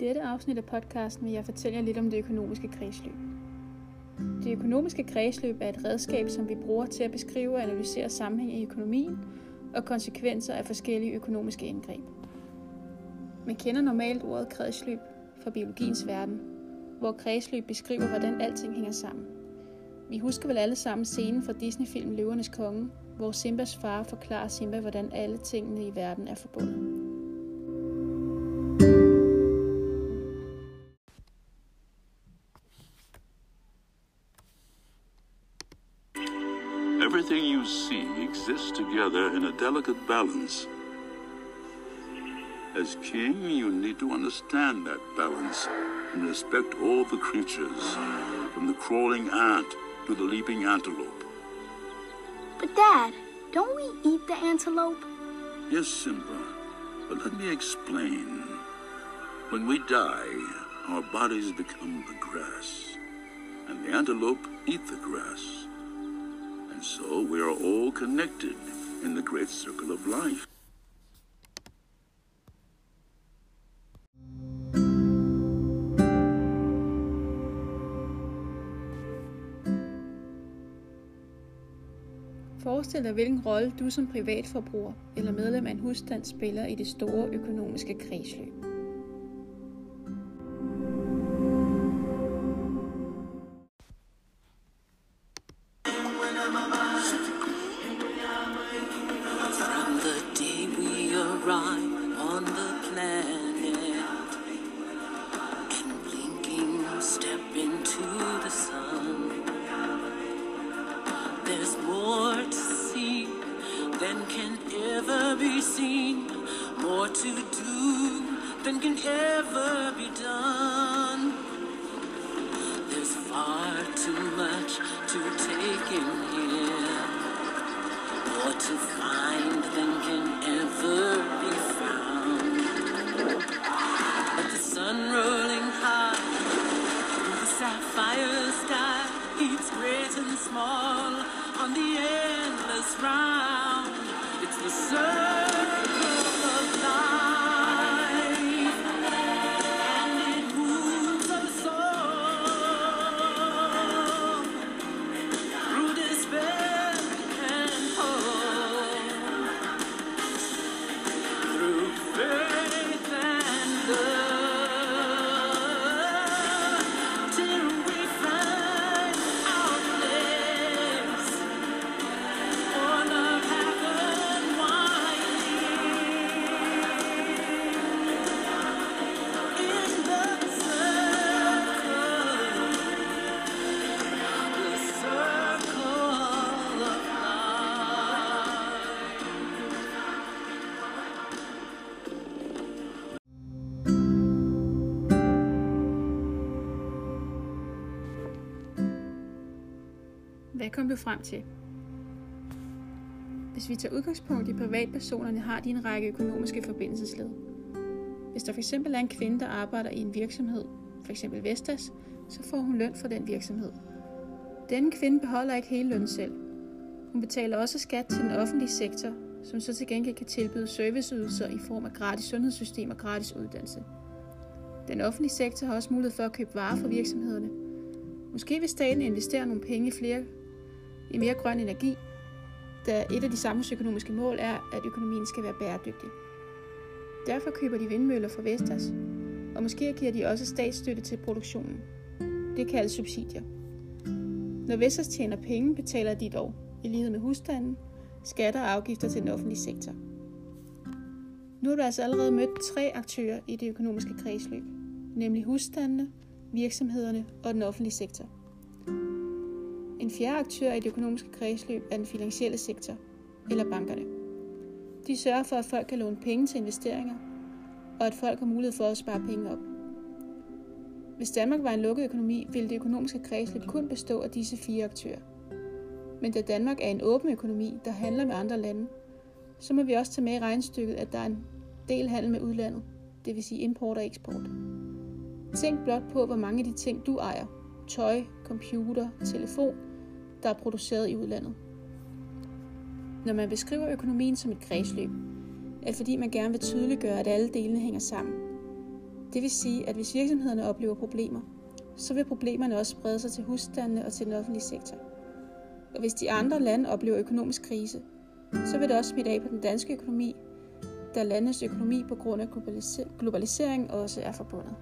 dette afsnit af podcasten vil jeg fortælle jer lidt om det økonomiske kredsløb. Det økonomiske kredsløb er et redskab, som vi bruger til at beskrive og analysere sammenhæng i økonomien og konsekvenser af forskellige økonomiske indgreb. Man kender normalt ordet kredsløb fra biologiens verden, hvor kredsløb beskriver, hvordan alting hænger sammen. Vi husker vel alle sammen scenen fra Disney-filmen Løvernes Konge, hvor Simbas far forklarer Simba, hvordan alle tingene i verden er forbundet. Everything you see exists together in a delicate balance. As king, you need to understand that balance and respect all the creatures, from the crawling ant to the leaping antelope. But Dad, don't we eat the antelope? Yes, Simba, but let me explain. When we die, our bodies become the grass, and the antelope eat the grass. And so we are all connected in the great circle of life. Forestil dig, hvilken rolle du som privatforbruger eller medlem af en husstand spiller i det store økonomiske kredsløb. From the day we arrive on the planet. And blinking step into the sun, there's more to see than can ever be seen, more to do than can ever be done. There's far too much to take in to find than can ever be found. But the sun rolling high through the sapphire sky eats great and small on the endless round. It's the circle Hvad kom du frem til? Hvis vi tager udgangspunkt i privatpersonerne, har de en række økonomiske forbindelsesled. Hvis der fx er en kvinde, der arbejder i en virksomhed, f.eks. Vestas, så får hun løn fra den virksomhed. Denne kvinde beholder ikke hele lønnen selv. Hun betaler også skat til den offentlige sektor, som så til gengæld kan tilbyde serviceydelser i form af gratis sundhedssystem og gratis uddannelse. Den offentlige sektor har også mulighed for at købe varer fra virksomhederne. Måske vil staten investere nogle penge i flere i mere grøn energi, da et af de samfundsøkonomiske mål er, at økonomien skal være bæredygtig. Derfor køber de vindmøller fra Vestas, og måske giver de også statsstøtte til produktionen. Det kaldes subsidier. Når Vestas tjener penge, betaler de dog, i lighed med husstanden, skatter og afgifter til den offentlige sektor. Nu har du altså allerede mødt tre aktører i det økonomiske kredsløb, nemlig husstandene, virksomhederne og den offentlige sektor. En fjerde aktør i det økonomiske kredsløb er den finansielle sektor, eller bankerne. De sørger for, at folk kan låne penge til investeringer, og at folk har mulighed for at spare penge op. Hvis Danmark var en lukket økonomi, ville det økonomiske kredsløb kun bestå af disse fire aktører. Men da Danmark er en åben økonomi, der handler med andre lande, så må vi også tage med i regnstykket, at der er en del handel med udlandet, det vil sige import og eksport. Tænk blot på, hvor mange af de ting, du ejer, tøj, computer, telefon, der er produceret i udlandet. Når man beskriver økonomien som et kredsløb, er det fordi man gerne vil tydeliggøre, at alle delene hænger sammen. Det vil sige, at hvis virksomhederne oplever problemer, så vil problemerne også sprede sig til husstandene og til den offentlige sektor. Og hvis de andre lande oplever økonomisk krise, så vil det også smitte af på den danske økonomi, da landets økonomi på grund af globalisering også er forbundet.